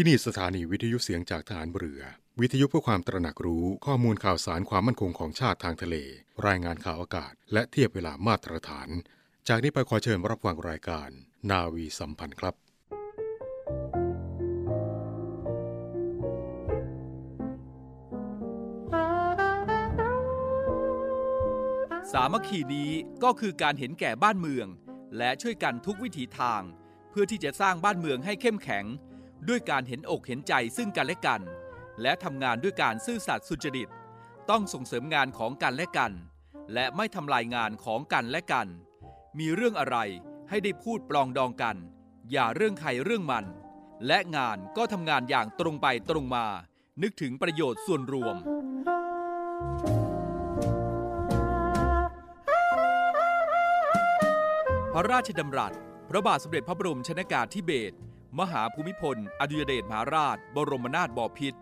ที่นี่สถานีวิทยุเสียงจากทหารเรือ วิทยุเพื่อความตระหนักรู้ข้อมูลข่าวสารความมั่นคงของชาติทางทะเล รายงานข่าวอากาศ และเทียบเวลามาตรฐาน จากนี้ไปขอเชิญรับฟังรายการ นาวีสัมพันธ์ครับสามัคคีนี้ก็คือการเห็นแก่บ้านเมือง และช่วยกันทุกวิถีทาง เพื่อที่จะสร้างบ้านเมืองให้เข้มแข็ง ด้วยการเห็นอกเห็นใจซึ่งกันและกัน และทำงานด้วยการซื่อสัตย์สุจริต ต้องส่งเสริมงานของกันและกัน และไม่ทำลายงานของกันและกัน มีเรื่องอะไรให้ได้พูดปลองดองกัน อย่าเรื่องใครเรื่องมัน และงานก็ทำงานอย่างตรงไปตรงมา นึกถึงประโยชน์ส่วนรวม พระราชดำรัส พระบาทสมเด็จพระบรมชนากาธิเบศร มหาภูมิพล อดุยเดชมหาราช บรมนาถบพิตร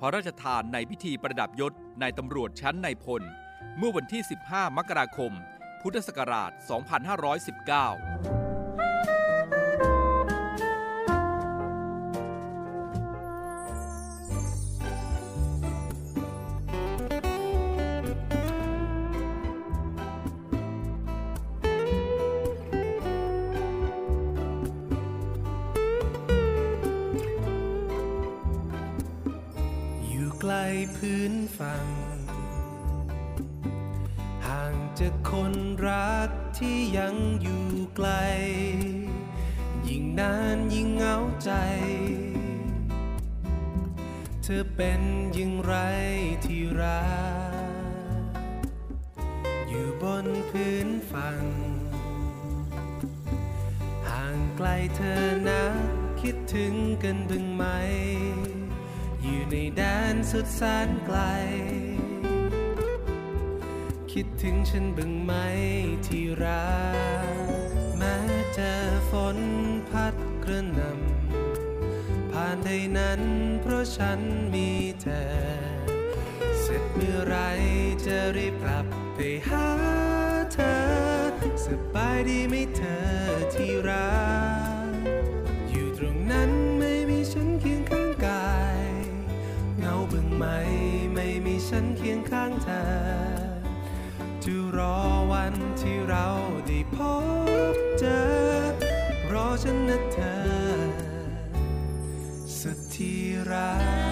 พระราชทานในพิธีประดับยศในตำรวจชั้นในพล เมื่อวันที่ 15 มกราคม พุทธศักราช 2519างไกลเธอนะคิดถึงกันบ้างไหม อยู่ในแดนสุดแสนไกล คิดถึงฉันบ้างไหมที่รักแม้เจอฝนพัดกระหน่ำผ่านใดนั้นเพราะฉันมีเธอ เสร็จเมื่อไรจะรีบกลับไปหาเธอ สบายดีไหมเธอที่รัก อยู่ตรงนั้นไม่มีฉันเคียงข้างกาย เงาบึงไหมไม่มีฉันเคียงข้างเธอ จะรอวันที่เราได้พบเจอ รอฉันนะเธอ สุดที่รัก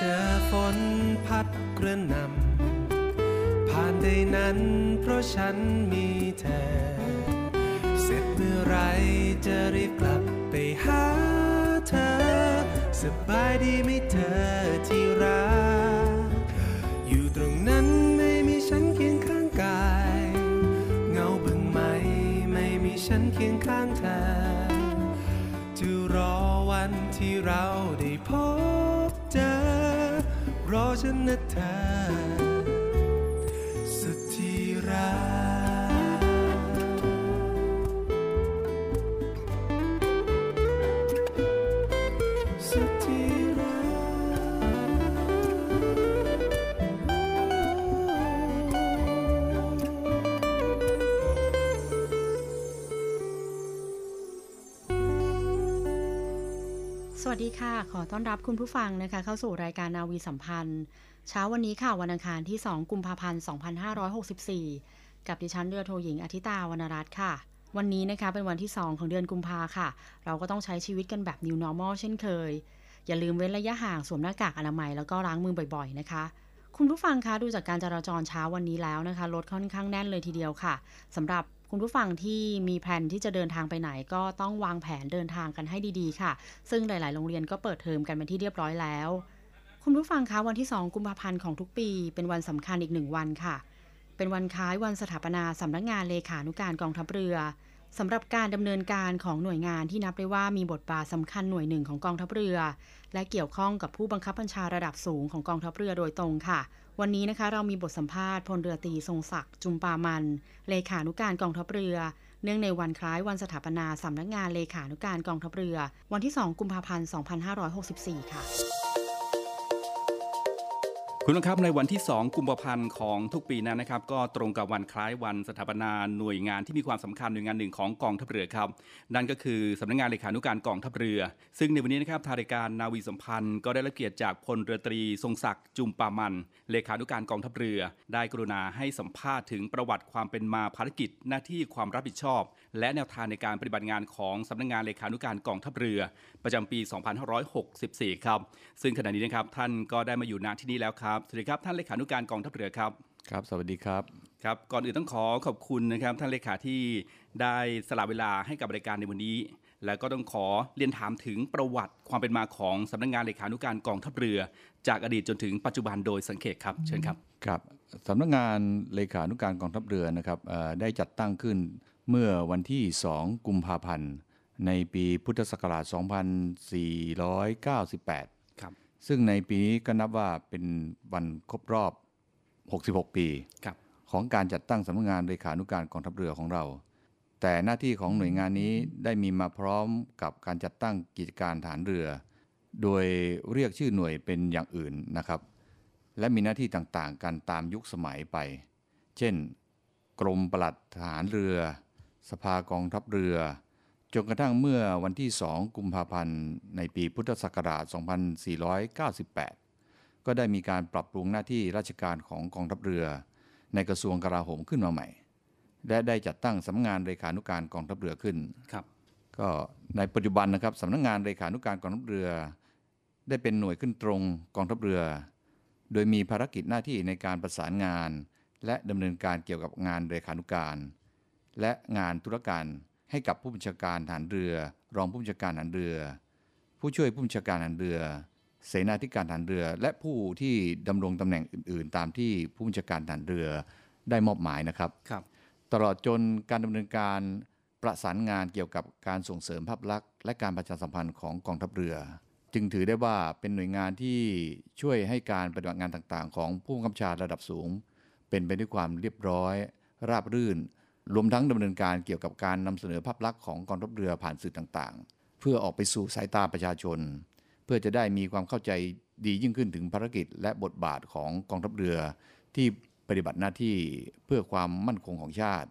เจอฝนพัดกระหน่ำผ่านใดนั้นเพราะฉันมีเธอ เสร็จเมื่อไรจะรีบกลับไปหาเธอ สบายดีไหมเธอที่รัก อยู่ตรงนั้นไม่มีฉันเคียงข้างกาย เงาบึงไหมไม่มีฉันเคียงข้างเธอจะรอวันที่เรา รอฉันนะ วัสดีค่ะ ขอต้อนรับคุณผู้ฟังนะคะ เข้าสู่รายการนาวีสัมพันธ์ เช้าวันนี้ค่ะวันอังคารที่ 2 กุมภาพันธ์ 2564 กับดิฉันเรือโทหญิงอาทิตาวรรณรัตน์ค่ะ วันนี้นะคะเป็นวันที่ 2 ของเดือนกุมภาค่ะ เราก็ต้องใช้ชีวิตกันแบบ New Normal เช่นเคย อย่าลืมเว้นระยะห่างสวมหน้ากากอนามัยแล้วก็ล้างมือบ่อยๆ นะคะคุณผู้ฟังคะดูจากการจราจรเช้าวันนี้แล้วนะคะรถค่อนข้างแน่นเลยทีเดียวค่ะสำหรับ คุณผู้ฟังที่มีแผนที่จะเดินทางไปไหนก็ต้องวางแผนเดินทางกันให้ดีๆ ค่ะ ซึ่งหลาย ๆ โรงเรียนก็เปิดเทอมกันเป็นที่เรียบร้อยแล้ว คุณผู้ฟังคะวันที่ 2 กุมภาพันธ์ของทุกปี เป็นวันสำคัญอีกหนึ่งวันค่ะ เป็นวันคล้ายวันสถาปนาสำนักงานเลขานุการกองทัพเรือ สำหรับการดำเนินการของหน่วยงานที่นับได้ว่ามีบทบาทสำคัญหน่วยหนึ่งของกองทัพเรือ และเกี่ยวข้องกับผู้บังคับบัญชาระดับสูงของกองทัพเรือโดยตรงค่ะ วันนี้นะคะเรามีบทสัมภาษณ์พลเรือตรีทรงศักดิ์จุมปามัน เลขานุการกองทัพเรือ เนื่องในวันคล้ายวันสถาปนาสำนักงานเลขานุการกองทัพเรือ วันที่ 2 กุมภาพันธ์ 2564 ค่ะ คุณผู้ชมครับในวันที่ 2 กุมภาพันธ์ของทุกปีนั้นนะครับ ก็ตรงกับวันคล้ายวันสถาปนาหน่วยงานที่มีความสำคัญหน่วยงานหนึ่งของกองทัพเรือครับนั่นก็คือสำนักงานเลขานุการกองทัพเรือ ซึ่งในวันนี้นะครับทางรายการนาวีสัมพันธ์ก็ได้รับเกียรติจากพลเรือตรีทรงศักดิ์จุมปามัน เลขานุการกองทัพเรือ ได้กรุณาให้สัมภาษณ์ถึงประวัติความเป็นมาภารกิจหน้าที่ความรับผิดชอบ และแนวทางในการปฏิบัติงานของสำนักงานเลขานุการกองทัพเรือ ประจำปี 2564 ครับ ซึ่งขณะนี้นะครับท่านก็ได้มาอยู่ณที่นี่แล้วครับสวัสดีครับท่านเลขานุการกองทัพเรือครับครับ สวัสดีครับครับก่อนอื่นต้องขอขอบคุณนะครับท่านเลขาที่ได้สละเวลาให้กับรายการในวันนี้ แล้วก็ต้องขอเรียนถามถึงประวัติความเป็นมาของสำนักงานเลขานุการกองทัพเรือ จากอดีตจนถึงปัจจุบันโดยสังเขตครับเชิญครับครับสำนักงานเลขานุการกองทัพเรือนะครับเอ่อได้จัดตั้งขึ้น เมื่อวันที่ 2 กุมภาพันธ์ ในปีพุทธศักราช 2498 ครับ ซึ่งในปีนี้ก็นับว่าเป็นวันครบรอบ 66 ปีครับของการจัดตั้งสำนักงานเลขานุการกองทัพเรือของเรา แต่หน้าที่ของหน่วยงานนี้ได้มีมาพร้อมกับการจัดตั้งกิจการฐานเรือ โดยเรียกชื่อหน่วยเป็นอย่างอื่นนะครับ และมีหน้าที่ต่างๆ กันตามยุคสมัยไป เช่น กรมปลัดทหารเรือ สภากองทัพเรือ จนกระทั่งเมื่อวันที่ 2 กุมภาพันธ์ ในปีพุทธศักราช 2498 ก็ได้มีการปรับปรุงหน้าที่ราชการของกองทัพเรือ ในกระทรวงกลาโหมขึ้นมาใหม่ และได้จัดตั้งสำนักงานเลขานุการกองทัพเรือขึ้นครับก็ในปัจจุบันนะครับสำนักงานเลขานุการกองทัพเรือ ได้เป็นหน่วยขึ้นตรงกองทัพเรือ โดยมีภารกิจหน้าที่ในการประสานงาน และดำเนินการเกี่ยวกับงานเลขานุการ และงานธุรการให้กับผู้บัญชาการฐานเรือ รองผู้บัญชาการฐานเรือ ผู้ช่วยผู้บัญชาการฐานเรือ เสนาธิการฐานเรือ และผู้ที่ดำรงตำแหน่งอื่น ๆ ตามที่ผู้บัญชาการฐานเรือได้มอบหมายนะครับครับ ตลอดจนการดำเนินการประสานงานเกี่ยวกับการส่งเสริมภาพลักษณ์และการประชาสัมพันธ์ของกองทัพเรือ จึงถือได้ว่าเป็นหน่วยงานที่ช่วยให้การปฏิบัติงานต่างๆ ของผู้บังคับบัญชาระดับสูง เป็นไปด้วยความเรียบร้อย ราบรื่น รวมทั้งดำเนินการเกี่ยวกับการนำเสนอภาพลักษณ์ของกองทัพเรือผ่านสื่อต่างๆ เพื่อออกไปสู่สายตาประชาชน เพื่อจะได้มีความเข้าใจดียิ่งขึ้นถึงภารกิจ และบทบาทของกองทัพเรือที่ปฏิบัติหน้าที่เพื่อความมั่นคงของชาติ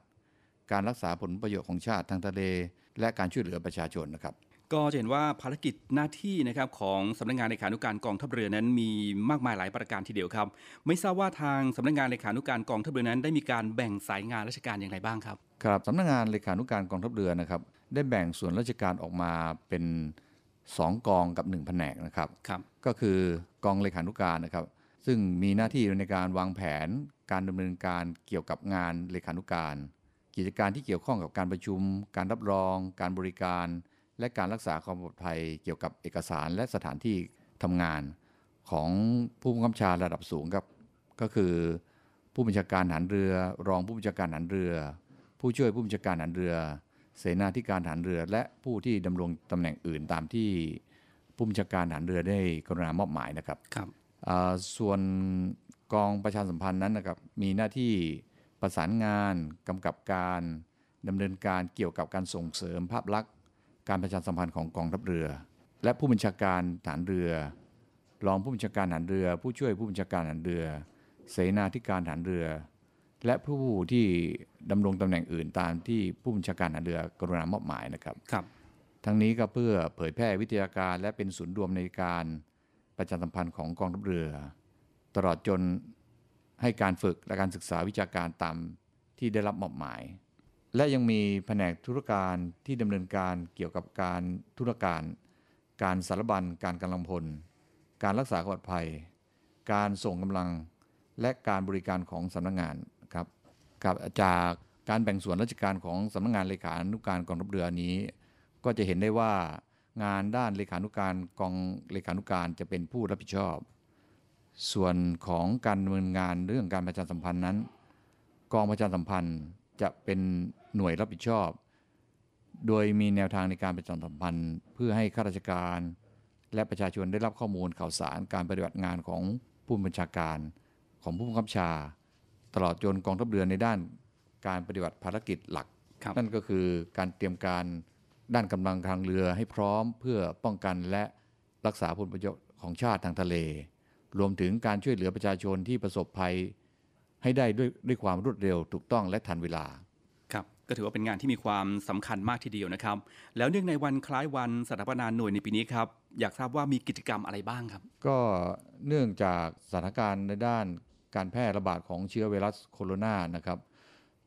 การรักษาผลประโยชน์ของชาติทางทะเล และการช่วยเหลือประชาชนนะครับ ก็จะเห็นว่าภารกิจหน้าที่นะครับของสำนักงานเลขานุการกองทัพเรือนั้นมีมากมายหลายประการทีเดียวครับ ไม่ทราบว่าทางสำนักงานเลขานุการกองทัพเรือนั้น ได้มีการแบ่งสายงานราชการอย่างไรบ้างครับครับสำนักงานเลขานุการกองทัพเรือนะครับได้แบ่งส่วนราชการออกมาเป็น 2 กองกับ1แผนกนะครับครับ ก็คือกองเลขานุการนะครับ ซึ่งมีหน้าที่ในการวางแผนการดำเนินการเกี่ยวกับงานเลขานุการ กิจการที่เกี่ยวข้องกับการประชุม การรับรอง การบริการ และการรักษาความปลอดภัยเกี่ยวกับเอกสารและสถานที่ทำงานของผู้บังคับบัญชาระดับสูงครับก็คือ ผู้บัญชาการฐานเรือ รองผู้บัญชาการฐานเรือ ผู้ช่วยผู้บัญชาการฐานเรือ เสนาธิการฐานเรือ และผู้ที่ดำรงตำแหน่งอื่นตามที่ผู้บัญชาการฐานเรือได้กรุณามอบหมายนะครับครับอ่าส่วนกองประชาสัมพันธ์นั้นนะครับมีหน้าที่ประสานงานกำกับการดำเนินการเกี่ยวกับการส่งเสริมภาพลักษณ์ การประชาสัมพันธ์ของกองทัพเรือ และผู้บัญชาการฐานเรือ รองผู้บัญชาการฐานเรือ ผู้ช่วยผู้บัญชาการฐานเรือ เสนาธิการฐานเรือ และผู้ที่ดำรงตำแหน่งอื่นตามที่ผู้บัญชาการฐานเรือกรุณามอบหมายนะครับครับ ทั้งนี้ก็เพื่อเผยแพร่วิทยาการและเป็นศูนย์รวมในการประชาสัมพันธ์ของกองทัพเรือ ตลอดจนให้การฝึกและการศึกษาวิชาการตามที่ได้รับมอบหมาย และยังมีแผนกธุรการที่ดำเนินการเกี่ยวกับการธุรการ การสารบัญการกำลังพล การรักษาความปลอดภัย การส่งกำลังและการบริการของสำนักงานครับกับจากการแบ่งส่วนราชการของสำนักงานเลขานุการกองทัพเรือนี้ ก็จะเห็นได้ว่างานด้านเลขานุการกองเลขานุการจะเป็นผู้รับผิดชอบ ส่วนของการดำเนินงานเรื่องการประชาสัมพันธ์นั้น กองประชาสัมพันธ์ จะเป็นหน่วยรับผิดชอบ โดยมีแนวทางในการประชาสัมพันธ์ เพื่อให้ข้าราชการ และประชาชนได้รับข้อมูลข่าวสารการปฏิบัติงานของผู้บัญชาการ ของผู้บังคับชา ตลอดจนกองทัพเรือในด้านการปฏิบัติภารกิจหลัก นั่นก็คือการเตรียมการด้านกำลังทางเรือให้พร้อมเพื่อป้องกันและรักษาผลประโยชน์ของชาติทางทะเล รวมถึงการช่วยเหลือประชาชนที่ประสบภัย ให้ได้ด้วยด้วยความรวดเร็วถูกต้องและทันเวลาครับก็ถือว่าเป็นงานที่มีความสำคัญมากทีเดียวนะครับ แล้วเนื่องในวันคล้ายวันสถาปนาหน่วยในปีนี้ครับอยากทราบว่ามีกิจกรรมอะไรบ้างครับ ก็เนื่องจากสถานการณ์ในด้านการแพร่ระบาดของเชื้อไวรัสโคโรนานะครับ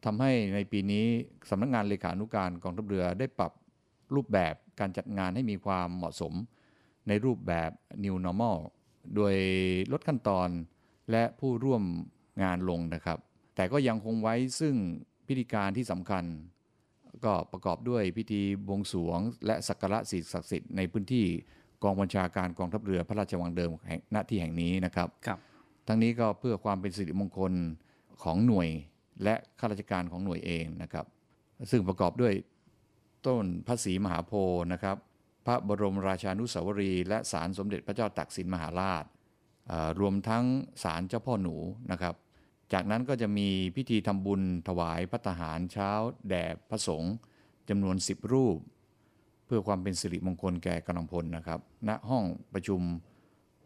ทำให้ในปีนี้สำนักงานเลขานุการกองทัพเรือได้ปรับรูปแบบการจัดงานให้มีความเหมาะสม ในรูปแบบ New Normal โดยลดขั้นตอนและผู้ร่วม งานลงนะครับ แต่ก็ยังคงไว้ซึ่งพิธีการที่สำคัญ ก็ประกอบด้วยพิธีบวงสรวง และสักการะสิ่งศักดิ์สิทธิ์ในพื้นที่กองบัญชาการกองทัพเรือพระราชวังเดิมแห่งณที่แห่งนี้นะครับครับ ทั้งนี้ก็เพื่อความเป็นสิริมงคลของหน่วยและข้าราชการของหน่วยเองนะครับ ซึ่งประกอบด้วยต้นพระศรีมหาโพธิ์นะครับ พระบรมราชานุสาวรีย์และศาลสมเด็จพระเจ้าตากสินมหาราชรวมทั้งศาลเจ้าพ่อหนูนะครับ จากนั้นก็จะมีพิธีทำบุญถวายพระทหารเช้า แด่พระสงฆ์จำนวน 10 รูป เพื่อความเป็นสิริมงคลแก่กำลังพลนะครับณห้องประชุม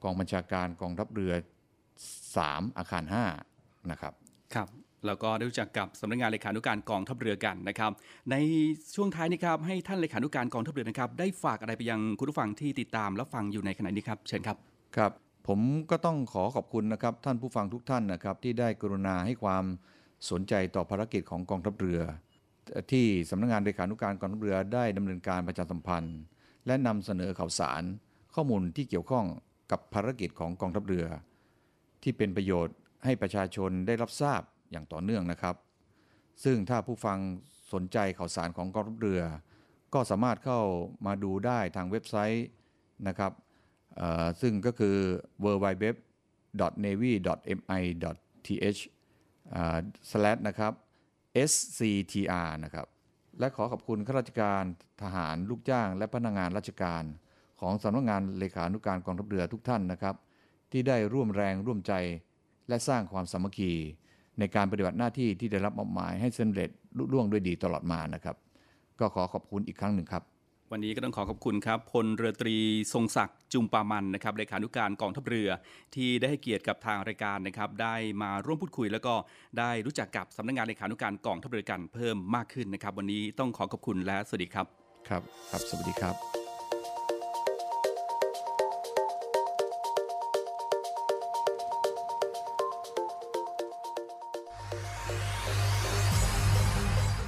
กองบัญชาการกองทัพเรือ 3 อาคาร 5 นะครับครับแล้วก็ได้รู้จักกับสำนักงานเลขานุการกองทัพเรือกันนะครับ ในช่วงท้ายนี้ครับให้ท่านเลขานุการกองทัพเรือนะครับ ได้ฝากอะไรไปยังคุณผู้ฟังที่ติดตามและฟังอยู่ในขณะนี้ครับ เชิญครับครับ ผมก็ต้องขอขอบคุณนะครับท่านผู้ฟังทุกท่านนะครับที่ได้กรุณาให้ความสนใจต่อภารกิจของกองทัพเรือ ที่สำนักงานเลขานุการกองทัพเรือได้ดำเนินการประชาสัมพันธ์ และนำเสนอข่าวสาร ข้อมูลที่เกี่ยวข้องกับภารกิจของกองทัพเรือ ที่เป็นประโยชน์ให้ประชาชนได้รับทราบอย่างต่อเนื่องนะครับ ซึ่งถ้าผู้ฟังสนใจข่าวสารของกองทัพเรือ ก็สามารถเข้ามาดูได้ทางเว็บไซต์นะครับ ซึ่งก็คือ w w w n a v y m i t h s l a s h นะครับ sctr นะครับ และขอขอบคุณข้าราชการทหารลูกจ้าง และพนักงานราชการ ของสำนักงานเลขานุการกองทัพเรือทุกท่านนะครับ ที่ได้ร่วมแรงร่วมใจและสร้างความสามัคคี ในการปฏิบัติหน้าที่ที่ได้รับมอบหมายให้สำเร็จลุล่วงด้วยดีตลอดมานะครับ ก็ขอขอบคุณอีกครั้งหนึ่งครับ วันนี้ก็ต้องขอขอบคุณครับพลเรือตรีทรงศักดิ์จุมปามันนะครับเลขานุการกองทัพเรือที่ได้ให้เกียรติกับทางรายการนะครับ ได้มาร่วมพูดคุย แล้วก็ได้รู้จักกับสำนักงานเลขานุการกองทัพเรือกันเพิ่มมากขึ้นนะครับ วันนี้ต้องขอขอบคุณและสวัสดีครับ ครับ ครับ สวัสดีครับ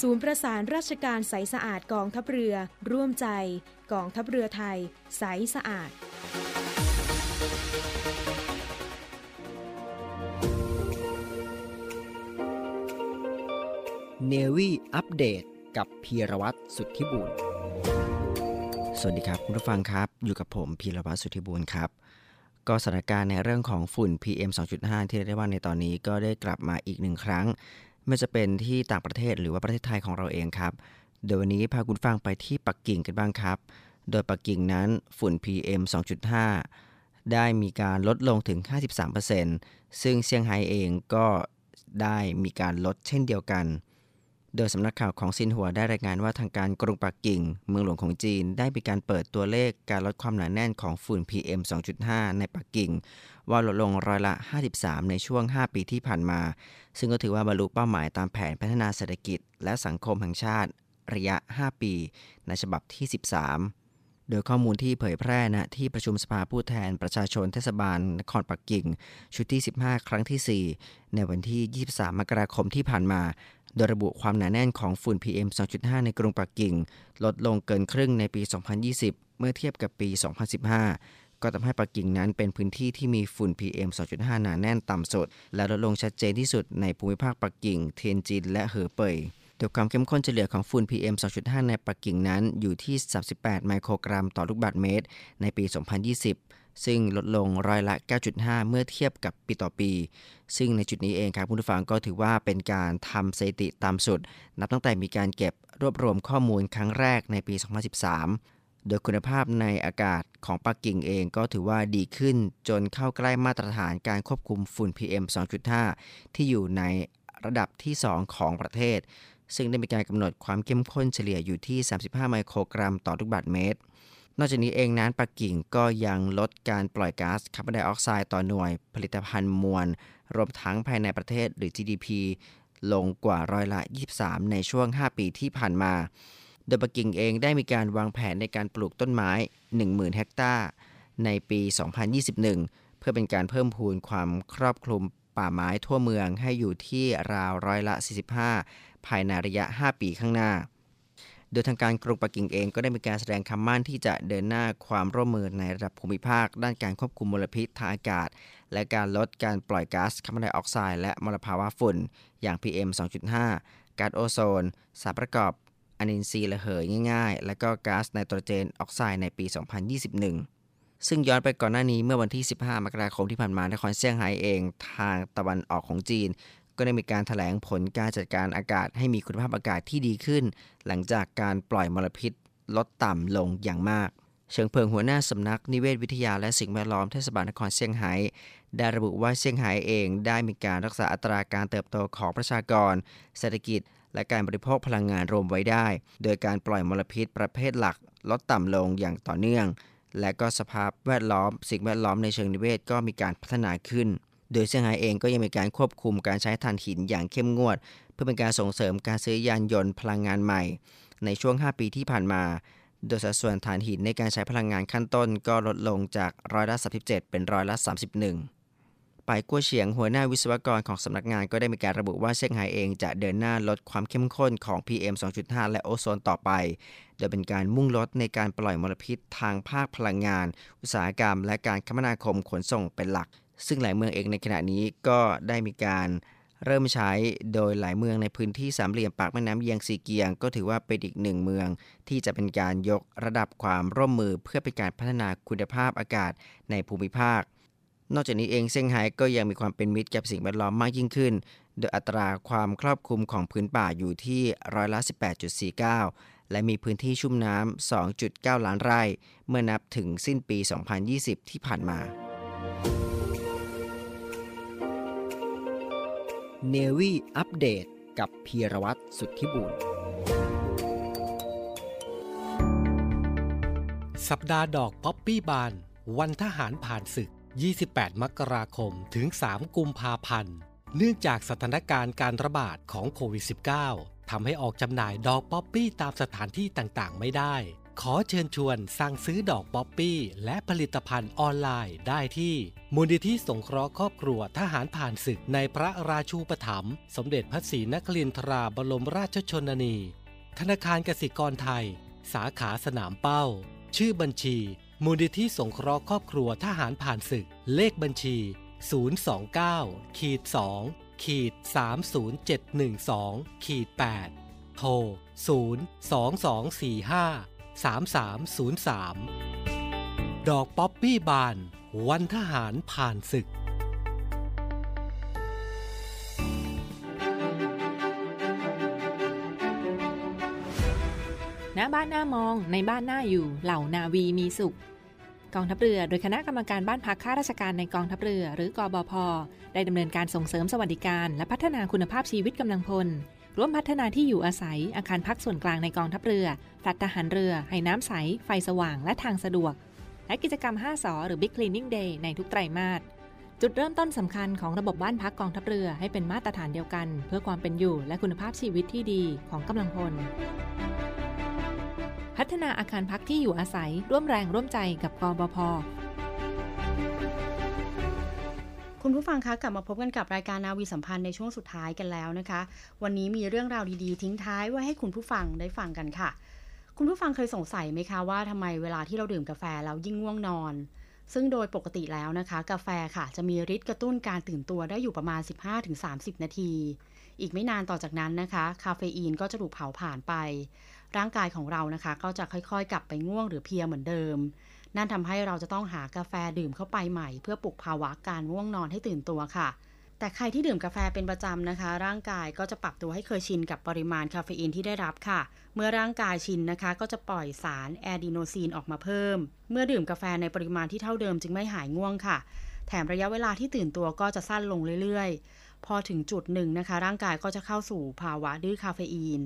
ศูนย์ประสานราชการใสสะอาดกองทัพเรือ ร่วมใจ กองทัพเรือไทย ใสสะอาด เนวี่อัปเดตกับพีรวัตรสุทธิบุญสวัสดีครับคุณผู้ฟังครับ อยู่กับผมพีรวัตรสุทธิบุญครับก็สถานการณ์ในเรื่องของฝุ่น PM 2.5 ที่เรียกได้ว่าในตอนนี้ก็ได้กลับมาอีกหนึ่งครั้ง ไม่จะเป็นที่ต่างประเทศหรือว่าประเทศไทยของเราเองครับโดยวันนี้พาคุณฟังไปที่ปักกิ่งกันบ้างครับ โดยปักกิ่งนั้นฝุ่น PM 2.5 ได้มีการลดลงถึง 53%ซึ่งเซี่ยงไฮ้เองก็ได้มีการลดเช่นเดียวกัน โดยสำนักข่าวของซินหัวได้รายงานว่าทางการกรุงปักกิ่ง เมืองหลวงของจีน ได้มีการเปิดตัวเลขการลดความหนาแน่นของฝุ่น PM 2.5 ในปักกิ่ง ว่าลดลงร้อยละ 53 ในช่วง 5 ปีที่ผ่านมา ซึ่งก็ถือว่าบรรลุเป้าหมายตามแผนพัฒนาเศรษฐกิจ และสังคมแห่งชาติ ระยะ 5 ปี ในฉบับที่ 13โดยข้อมูลที่เผยแพร่ณที่ประชุมสภาผู้แทนประชาชนเทศบาลนครปักกิ่ง ชุดที่ 15 ครั้งที่ 4 ในวันที่ 23 มกราคมที่ผ่านมา โดยระบุความหนาแน่นของฝุ่น PM 2.5 ในกรุงปักกิ่ง ลดลงเกินครึ่งในปี 2020 เมื่อเทียบกับปี 2015 ก็ทำให้ปักกิ่งนั้นเป็นพื้นที่ที่มีฝุ่น PM 2.5 หนาแน่นต่ำสุด และลดลงชัดเจนที่สุดในภูมิภาคปักกิ่ง เทียนจิน และเหอเป่ยโดยความเข้มข้นเฉลี่ยของฝุ่น PM 2.5 ในปักกิ่งนั้นอยู่ที่ 38 ไมโครกรัมต่อลูกบาศก์เมตร ในปี 2020 ซึ่งลดลงร้อยละ 9.5 เมื่อเทียบกับปีต่อปี ซึ่งในจุดนี้เองครับผู้ฟังก็ถือว่าเป็นการทำสถิติตามสุด นับตั้งแต่มีการเก็บรวบรวมข้อมูลครั้งแรกในปี 2013 โดยคุณภาพในอากาศของปักกิ่งเองก็ถือว่าดีขึ้นจนเข้าใกล้มาตรฐานการควบคุมฝุ่น PM 2.5 ที่อยู่ในระดับที่ 2 ของประเทศ ซึ่งได้มีการกำหนดความเข้มข้นเฉลี่ยอยู่ที่ 35 ไมโครกรัมต่อลูกบาศก์เมตร นอกจากนี้เองนั้นปักกิ่งก็ยังลดการปล่อยก๊าซคาร์บอนไดออกไซด์ต่อหน่วยผลิตภัณฑ์มวล รวมทั้งภายในประเทศหรือ GDP ลงกว่าร้อยละ 23 ในช่วง 5 ปีที่ผ่านมา โดยปักกิ่งเองได้มีการวางแผนในการปลูกต้นไม้ 10,000 เฮกตาร์ในปี 2021 เพื่อเป็นการเพิ่มพูนความครอบคลุมป่าไม้ทั่วเมืองให้อยู่ที่ราวร้อยละ 45 ภายในระยะ 5 ปีข้างหน้า โดยทางการกรุงปักกิ่งเองก็ได้มีการแสดงคำมั่นที่จะเดินหน้าความร่วมมือในระดับภูมิภาค ด้านการควบคุมมลพิษทางอากาศ และการลดการปล่อยก๊าซคาร์บอนไดออกไซด์และมลภาวะฝุ่น อย่าง PM 2.5 ก๊าซโอโซน สารประกอบอนินทรีย์ระเหยง่ายๆ และก็ก๊าซไนโตรเจนออกไซด์ในปี 2021ซึ่งย้อนไปก่อนหน้านี้เมื่อวันที่ 15 มกราคมที่ผ่านมานครเซี่ยงไฮ้เอง ทางตะวันออกของจีน ก็ได้มีการถแถลงผลการจัดการอากาศให้มีคุณภาพอากาศที่ดีขึ้น หลังจากการปล่อยมลพิษลดต่ำลงอย่างมาก เชิงเพิงหัวหน้าสำนักนิเวศวิทยาและสิ่งแวดล้อมเทศบาลนครเซี่ยงไฮ้ได้ระบุว่าเซี่ยงไฮ้เองได้มีการรักษาอัตราการเติบโตของประชากร เศรษฐกิจ และการบริโภคพลังงานรวมไว้ได้ โดยการปล่อยมลพิษประเภทหลัก ลดต่ำลงอย่างต่อเนื่อง และก็สภาพแวดล้อม สิ่งแวดล้อมในเชิงนิเวศก็มีการพัฒนาขึ้น โดยเซี่ยงไฮ้เองก็ยังมีการควบคุมการใช้ถ่านหินอย่างเข้มงวด เพื่อเป็นการส่งเสริมการซื้อยานยนต์พลังงานใหม่ ในช่วง 5 ปีที่ผ่านมา โดยสัดส่วนถ่านหินในการใช้พลังงานขั้นต้นก็ลดลงจากร้อยละ37 เป็นร้อยละ 31ปกัวเฉียงหัวหน้าวิศวกรของสำนักงานก็ได้มีการระบุว่าเซี่ยงไฮ้เองจะเดินหน้าลดความเข้มข้นของ PM 2.5 และโอโซนต่อไป โดยเป็นการมุ่งลดในการปล่อยมลพิษทางภาคพลังงาน อุตสาหกรรม และการคมนาคมขนส่งเป็นหลัก ซึ่งหลายเมืองเองในขณะนี้ก็ได้มีการเริ่มใช้โดยหลายเมืองในพื้นที่สามเหลี่ยมปากแม่น้ำเยียงซีเกียง ก็ถือว่าเป็นอีกหนึ่งเมือง ที่จะเป็นการยกระดับความร่วมมือเพื่อเป็นการพัฒนาคุณภาพอากาศในภูมิภาค นอกจากนี้เองเซี่ยงไฮ้ก็ยังมีความเป็นมิตรกับสิ่งแวดล้อมมากยิ่งขึ้น โดยอัตราความครอบคลุมของพื้นป่าอยู่ที่ร้อยละ 18.49 และมีพื้นที่ชุ่มน้ำ2.9 ล้านไร่ เมื่อนับถึงสิ้นปี 2020 ที่ผ่านมา Navy Update กับพีรวัตรสุทธิบุญสัปดาห์ดอกป๊อปปี้บาน วันทหารผ่านศึก 28 มกราคมถึง 3 กุมภาพันธ์ เนื่องจากสถานการณ์การระบาดของโควิด -19 ทำให้ออกจำหน่ายดอกป๊อปปี้ตามสถานที่ต่างๆ ไม่ได้ ขอเชิญชวนสั่งซื้อดอกป๊อปปี้ และผลิตภัณฑ์ออนไลน์ได้ที่ มูลนิธิสงเคราะห์ครอบครัวทหารผ่านศึกในพระราชูปถัมภ์สมเด็จพระศรีนครินทราบรมราชชนนี ธนาคารกสิกรไทย สาขาสนามเป้า ชื่อบัญชี มูลนิธิสงเคราะห์ครอบครัวทหารผ่านศึก เลขบัญชี 029ขีด2ขีด30712ขีด8โทร02245 3303 ดอกป๊อปปี้บาน วันทหารผ่านศึกหน้าบ้านหน้ามองในบ้านหน้าอยู่เหล่านาวีมีสุข กองทัพเรือโดยคณะกรรมการบ้านพักข้าราชการในกองทัพเรือ หรือกอบพได้ดำเนินการส่งเสริมสวัสดิการ และพัฒนาคุณภาพชีวิตกำลังพล ร่วมพัฒนาที่อยู่อาศัย อาคารพักส่วนกลางในกองทัพเรือแฟลตทหารเรือ ให้น้ำใส ไฟสว่างและทางสะดวก และกิจกรรม 5สอหรือ Big Cleaning Day ในทุกไตรมาสจุดเริ่มต้นสำคัญของระบบบ้านพักกองทัพเรือให้เป็นมาตรฐานเดียวกัน เพื่อความเป็นอยู่และคุณภาพชีวิตที่ดีของกำลังพล พัฒนาอาคารพักที่อยู่อาศัยร่วมแรงร่วมใจกับกบพ คุณผู้ฟังคะกลับมาพบกันกับรายการนาวีสัมพันธ์ในช่วงสุดท้ายกันแล้วนะคะ วันนี้มีเรื่องราวดีๆ ทิ้งท้ายไว้ให้คุณผู้ฟังได้ฟังกันค่ะ คุณผู้ฟังเคยสงสัยไหมคะว่าทำไมเวลาที่เราดื่มกาแฟแล้วยิ่งง่วงนอน ซึ่งโดยปกติแล้วนะคะ กาแฟค่ะ จะมีฤทธิ์กระตุ้นการตื่นตัวได้อยู่ประมาณ 15-30 นาที อีกไม่นานต่อจากนั้นนะคะ คาเฟอีนก็จะถูกเผาผ่านไป ร่างกายของเรานะคะ ก็จะค่อยๆ กลับไปง่วงหรือเพลียเหมือนเดิม นั่นทำให้เราจะต้องหากาแฟดื่มเข้าไปใหม่ เพื่อปลุกภาวะการง่วงนอนให้ตื่นตัวค่ะ แต่ใครที่ดื่มกาแฟเป็นประจำนะคะ ร่างกายก็จะปรับตัวให้เคยชินกับปริมาณคาเฟอีนที่ได้รับค่ะ เมื่อร่างกายชินนะคะ ก็จะปล่อยสารแอดีโนซีนออกมาเพิ่ม เมื่อดื่มกาแฟในปริมาณที่เท่าเดิมจึงไม่หายง่วงค่ะ แถมระยะเวลาที่ตื่นตัวก็จะสั้นลงเรื่อยๆ พอถึงจุดหนึ่งนะคะ ร่างกายก็จะเข้าสู่ภาวะดื้อคาเฟอีน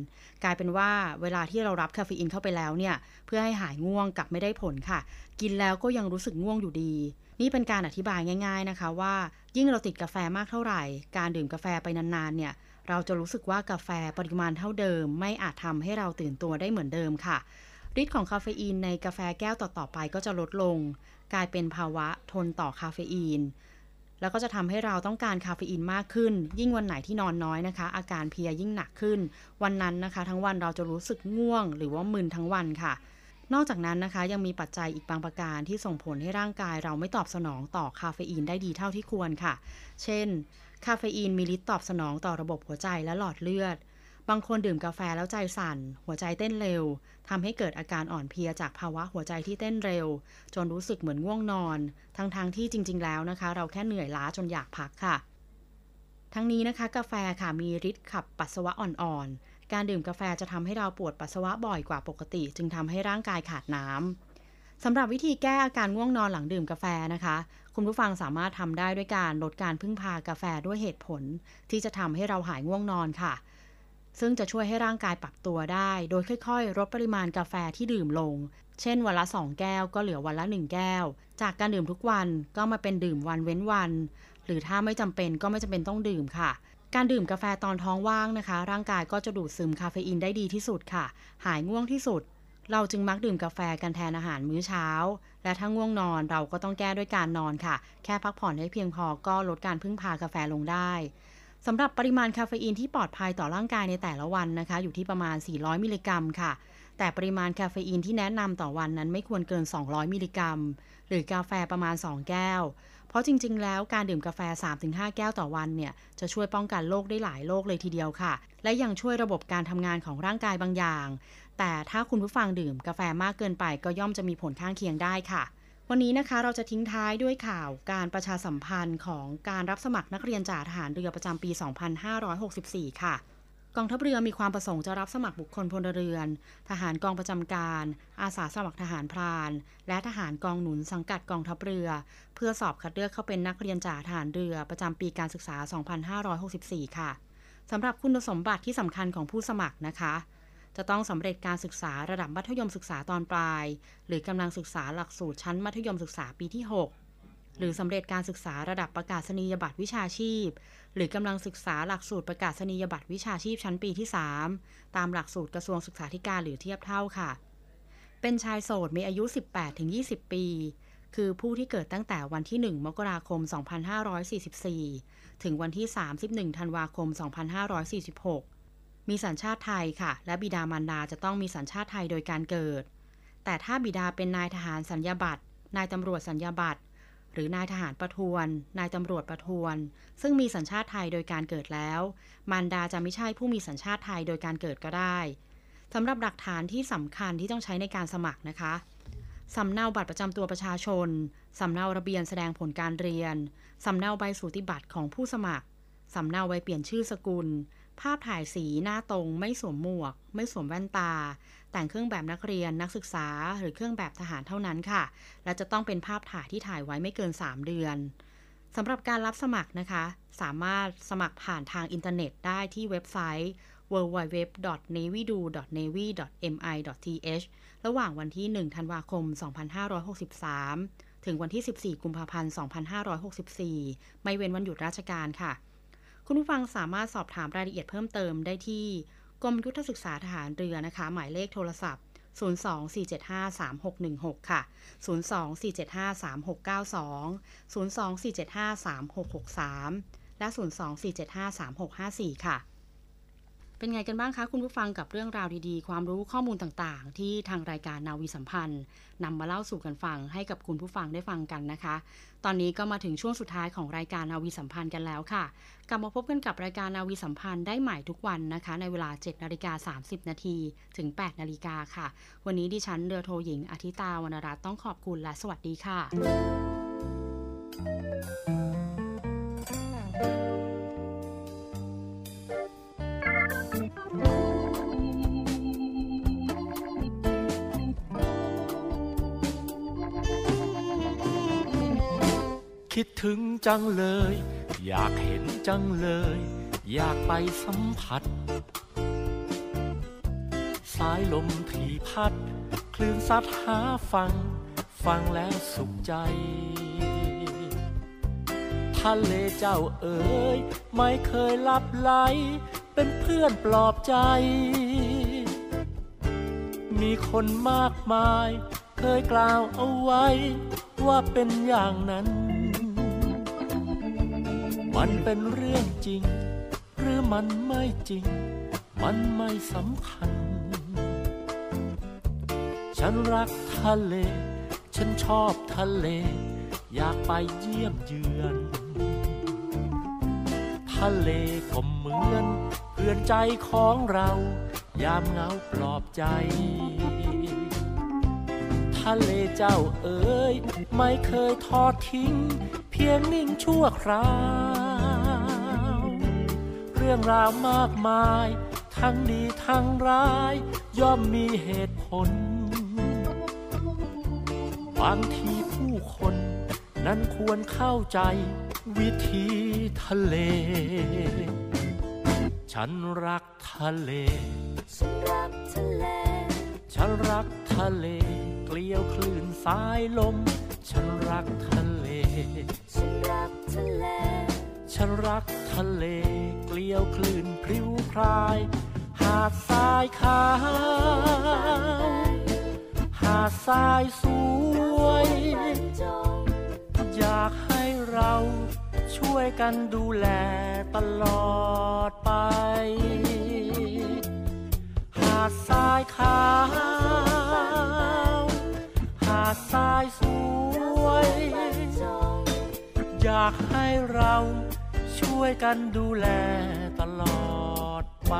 กลายเป็นว่าเวลาที่เรารับคาเฟอีนเข้าไปแล้วเนี่ยเพื่อให้หายง่วงกลับไม่ได้ผลค่ะ กินแล้วก็ยังรู้สึกง่วงอยู่ดี นี่เป็นการอธิบายง่าย ๆนะคะว่า ยิ่งเราติดกาแฟมากเท่าไหร่ การดื่มกาแฟไปนานๆเนี่ยเราจะรู้สึกว่ากาแฟปริมาณเท่าเดิม ไม่อาจทำให้เราตื่นตัวได้เหมือนเดิมค่ะฤทธิ์ของคาเฟอีนในกาแฟแก้วต่อๆไปก็จะลดลง กลายเป็นภาวะทนต่อคาเฟอีน แล้วก็จะทำให้เราต้องการคาเฟอีนมากขึ้น ยิ่งวันไหนที่นอนน้อยนะคะ อาการเพลียยิ่งหนักขึ้น วันนั้นนะคะ ทั้งวันเราจะรู้สึกง่วง หรือว่ามึนทั้งวันค่ะ นอกจากนั้นนะคะ ยังมีปัจจัยอีกบางประการที่ส่งผลให้ร่างกายเราไม่ตอบสนองต่อคาเฟอีนได้ดีเท่าที่ควรค่ะ เช่น คาเฟอีนมีฤทธิ์ตอบสนองต่อระบบหัวใจและหลอดเลือด บางคนดื่มกาแฟแล้วใจสั่น หัวใจเต้นเร็วทำให้เกิดอาการอ่อนเพลียจากภาวะหัวใจที่เต้นเร็ว จนรู้สึกเหมือนง่วงนอน ทั้งๆทที่จริง ๆ แล้วนะคะ เราแค่เหนื่อยล้าจนอยากพักค่ะ ทั้งนี้นะคะ กาแฟค่ะมีฤทธิ์ขับปัสสาวะอ่อนๆ การดื่มกาแฟจะทำให้เราปวดปัสสาวะบ่อยกว่าปกติ จึงทำให้ร่างกายขาดน้ำสำหรับวิธีแก้อาการง่วงนอนหลังดื่มกาแฟนะคะ คุณผู้ฟังสามารถทำได้ด้วยการลดการพึ่งพากาแฟด้วยเหตุผล ที่จะทำให้เราหายง่วงนอนค่ะ ซึ่งจะช่วยให้ร่างกายปรับตัวได้ โดยค่อยๆลดปริมาณกาแฟที่ดื่มลง เช่นวันละ 2 แก้วก็เหลือวันละ 1 แก้ว จากการดื่มทุกวันก็มาเป็นดื่มวันเว้นวัน หรือถ้าไม่จำเป็นก็ไม่จำเป็นต้องดื่มค่ะ การดื่มกาแฟตอนท้องว่างนะคะ ร่างกายก็จะดูดซึมคาเฟอีนได้ดีที่สุดค่ะ หายง่วงที่สุด เราจึงมักดื่มกาแฟกันแทนอาหารมื้อเช้า และถ้าง่วงนอนเราก็ต้องแก้ด้วยการนอนค่ะ แค่พักผ่อนให้เพียงพอก็ลดการพึ่งพากาแฟลงได้ สำหรับปริมาณคาเฟอีนที่ปลอดภัยต่อร่างกายในแต่ละวันนะคะ อยู่ที่ประมาณ 400 มิลลิกรัมค่ะ แต่ปริมาณคาเฟอีนที่แนะนำต่อวันนั้นไม่ควรเกิน 200 มิลลิกรัม หรือกาแฟประมาณ 2 แก้ว เพราะจริง ๆ แล้วการดื่มกาแฟ 3-5 แก้วต่อวันเนี่ย จะช่วยป้องกันโรคได้หลายโรคเลยทีเดียวค่ะ และยังช่วยระบบการทำงานของร่างกายบางอย่าง แต่ถ้าคุณผู้ฟังดื่มกาแฟมากเกินไปก็ย่อมจะมีผลข้างเคียงได้ค่ะ วันนี้นะคะเราจะทิ้งท้ายด้วยข่าวการประชาสัมพันธ์ของการรับสมัครนักเรียนจ่าทหารเรือประจำปี 2564 ค่ะ กองทัพเรือมีความประสงค์จะรับสมัครบุคคลพลเรือน ทหารกองประจำการ อาสาสมัครทหารพราน และทหารกองหนุนสังกัดกองทัพเรือ เพื่อสอบคัดเลือกเข้าเป็นนักเรียนจ่าทหารเรือประจำปีการศึกษา 2564 ค่ะสำหรับคุณสมบัติที่สำคัญของผู้สมัครนะคะ จะต้องสำเร็จการศึกษาระดับมัธยมศึกษาตอนปลาย หรือกำลังศึกษาหลักสูตรชั้นมัธยมศึกษาปีที่ 6 หรือสำเร็จการศึกษาระดับประกาศนียบัตรวิชาชีพ หรือกำลังศึกษาหลักสูตรประกาศนียบัตรวิชาชีพชั้นปีที่ 3 ตามหลักสูตรกระทรวงศึกษาธิการหรือเทียบเท่าค่ะ เป็นชายโสดมีอายุ 18-20 ปี คือผู้ที่เกิดตั้งแต่วันที่ 1 มกราคม 2544 ถึงวันที่ 31 ธันวาคม 2546 มีสัญชาติไทยค่ะ และบิดามารดาจะต้องมีสัญชาติไทยโดยการเกิด แต่ถ้าบิดาเป็นนายทหารสัญญาบัตรนายตำรวจสัญญาบัตรหรือนายทหารประทวน นายตำรวจประทวน ซึ่งมีสัญชาติไทยโดยการเกิดแล้ว มารดาจะไม่ใช่ผู้มีสัญชาติไทยโดยการเกิดก็ได้สำหรับหลักฐานที่สำคัญที่ต้องใช้ในการสมัครนะคะสำเนาบัตรประจำตัวประชาชน สำเนาระเบียนแสดงผลการเรียน สำเนาใบสูติบัตรของผู้สมัคร สำเนาใบเปลี่ยนชื่อสกุล ภาพถ่ายสีหน้าตรง ไม่สวมหมวก ไม่สวมแว่นตา แต่งเครื่องแบบนักเรียนนักศึกษา หรือเครื่องแบบทหารเท่านั้นค่ะ และจะต้องเป็นภาพถ่ายที่ถ่ายไว้ไม่เกิน 3 เดือนสำหรับการรับสมัครนะคะ สามารถสมัครผ่านทางอินเทอร์เน็ตได้ที่เว็บไซต์ www.navydo.navy.mi.th ระหว่างวันที่ 1 ธันวาคม 2563 ถึงวันที่ 14 กุมภาพันธ์ 2564 ไม่เว้นวันหยุดราชการค่ะ คุณผู้ฟังสามารถสอบถามรายละเอียดเพิ่มเติมได้ที่กรมยุทธศึกษาทหารเรือนะคะ หมายเลขโทรศัพท์ 024753616 ค่ะ 024753692 024753663 และ 024753654 ค่ะ เป็นไงกันบ้างคะคุณผู้ฟังกับเรื่องราวดีๆ ความรู้ข้อมูลต่างๆ ที่ทางรายการนาวีสัมพันธ์นำมาเล่าสู่กันฟังให้กับคุณผู้ฟังได้ฟังกันนะคะ ตอนนี้ก็มาถึงช่วงสุดท้ายของรายการนาวีสัมพันธ์กันแล้วค่ะ กลับมาพบกันกับรายการนาวีสัมพันธ์ได้ใหม่ทุกวันนะคะ ในเวลา7นาฬิกา30นาทีถึง8นาฬิกาค่ะ วันนี้ดิฉันเรือโทหญิงอาทิตาวรรณรัตน์ต้องขอบคุณและสวัสดีค่ะ คิดถึงจังเลย อยากเห็นจังเลย อยากไปสัมผัส สายลมที่พัด คลื่นซัดหาฟัง ฟังแล้วสุขใจ ทะเลเจ้าเอ๋ยไม่เคยลับไหล เป็นเพื่อนปลอบใจ มีคนมากมาย เคยกล่าวเอาไว้ ว่าเป็นอย่างนั้น มันเป็นเรื่องจริง หรือมันไม่จริง มันไม่สำคัญ ฉันรักทะเล ฉันชอบทะเล อยากไปเยี่ยมเยือน ทะเลก็เหมือนเพื่อนใจของเรา ยามเหงาปลอบใจทะเลเจ้าเอ๋ยไม่เคยทอดทิ้ง เพียงนิ่งชั่วคราว รื่องราวมากมาย ทั้งดีทั้งร้าย ย่อมมีเหตุผล บางทีผู้คน นั้นควรเข้าใจ วิธีทะเล ฉันรักทะเล ฉันรักทะเล ฉันรักทะเล เกลียวคลื่นสายลม ฉันรักทะเล ฉันรักทะเล ฉันรักทะเลเกลียวคลื่นพริ้วพราย หาดทรายขาว หาดทรายสวย อยากให้เราช่วยกันดูแลตลอดไป หาดทรายขาว หาดทรายสวยอยากให้เราช่วยกันดูแลตลอดไป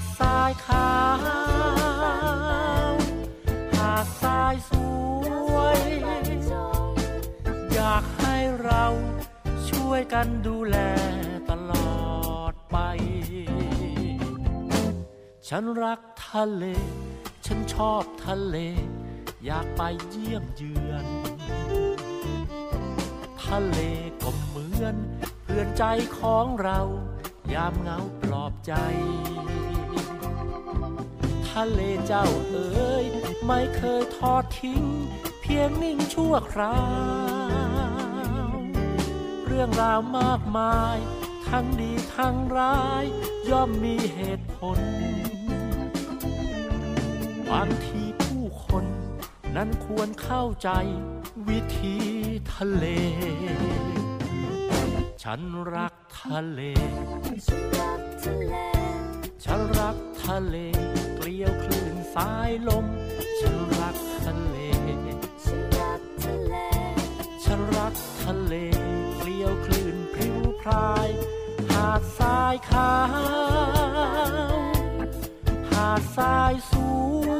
ดทรายขาว หาดทรายสวย อยากให้เราช่วยกันดูแลตลอดไป ฉันรักทะเล ฉันชอบทะเล อยากไปเยี่ยมเยือน ทะเลก็เหมือนเพื่อนใจของเรา ยามเหงาปลอบใจ ทะเลเจ้าเอ๋ยไม่เคยทอดทิ้ง เพียงนิ่งชั่วคราว เรื่องราวมากมาย ทั้งดีทั้งร้าย ย่อมมีเหตุผล บางทีผู้คน นั้นควรเข้าใจ วิธีทะเล ฉันรักทะเล ฉันรักทะเล ฉันรักทะเลเกลียวคลื่นสายลม ฉันรักทะเล ฉันรักทะเล ฉันรักทะเลเกลียวคลื่นพริ้วพราย หาดทรายขาว หาดทรายส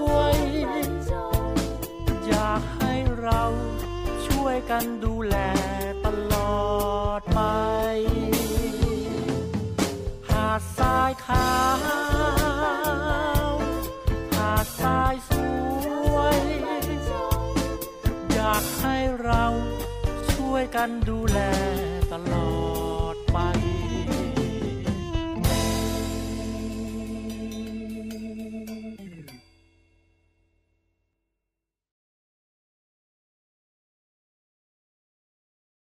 วย อยากให้เราช่วยกันดูแลตล ขาวหาดทรายสวย อยากให้เราช่วยกันดูแล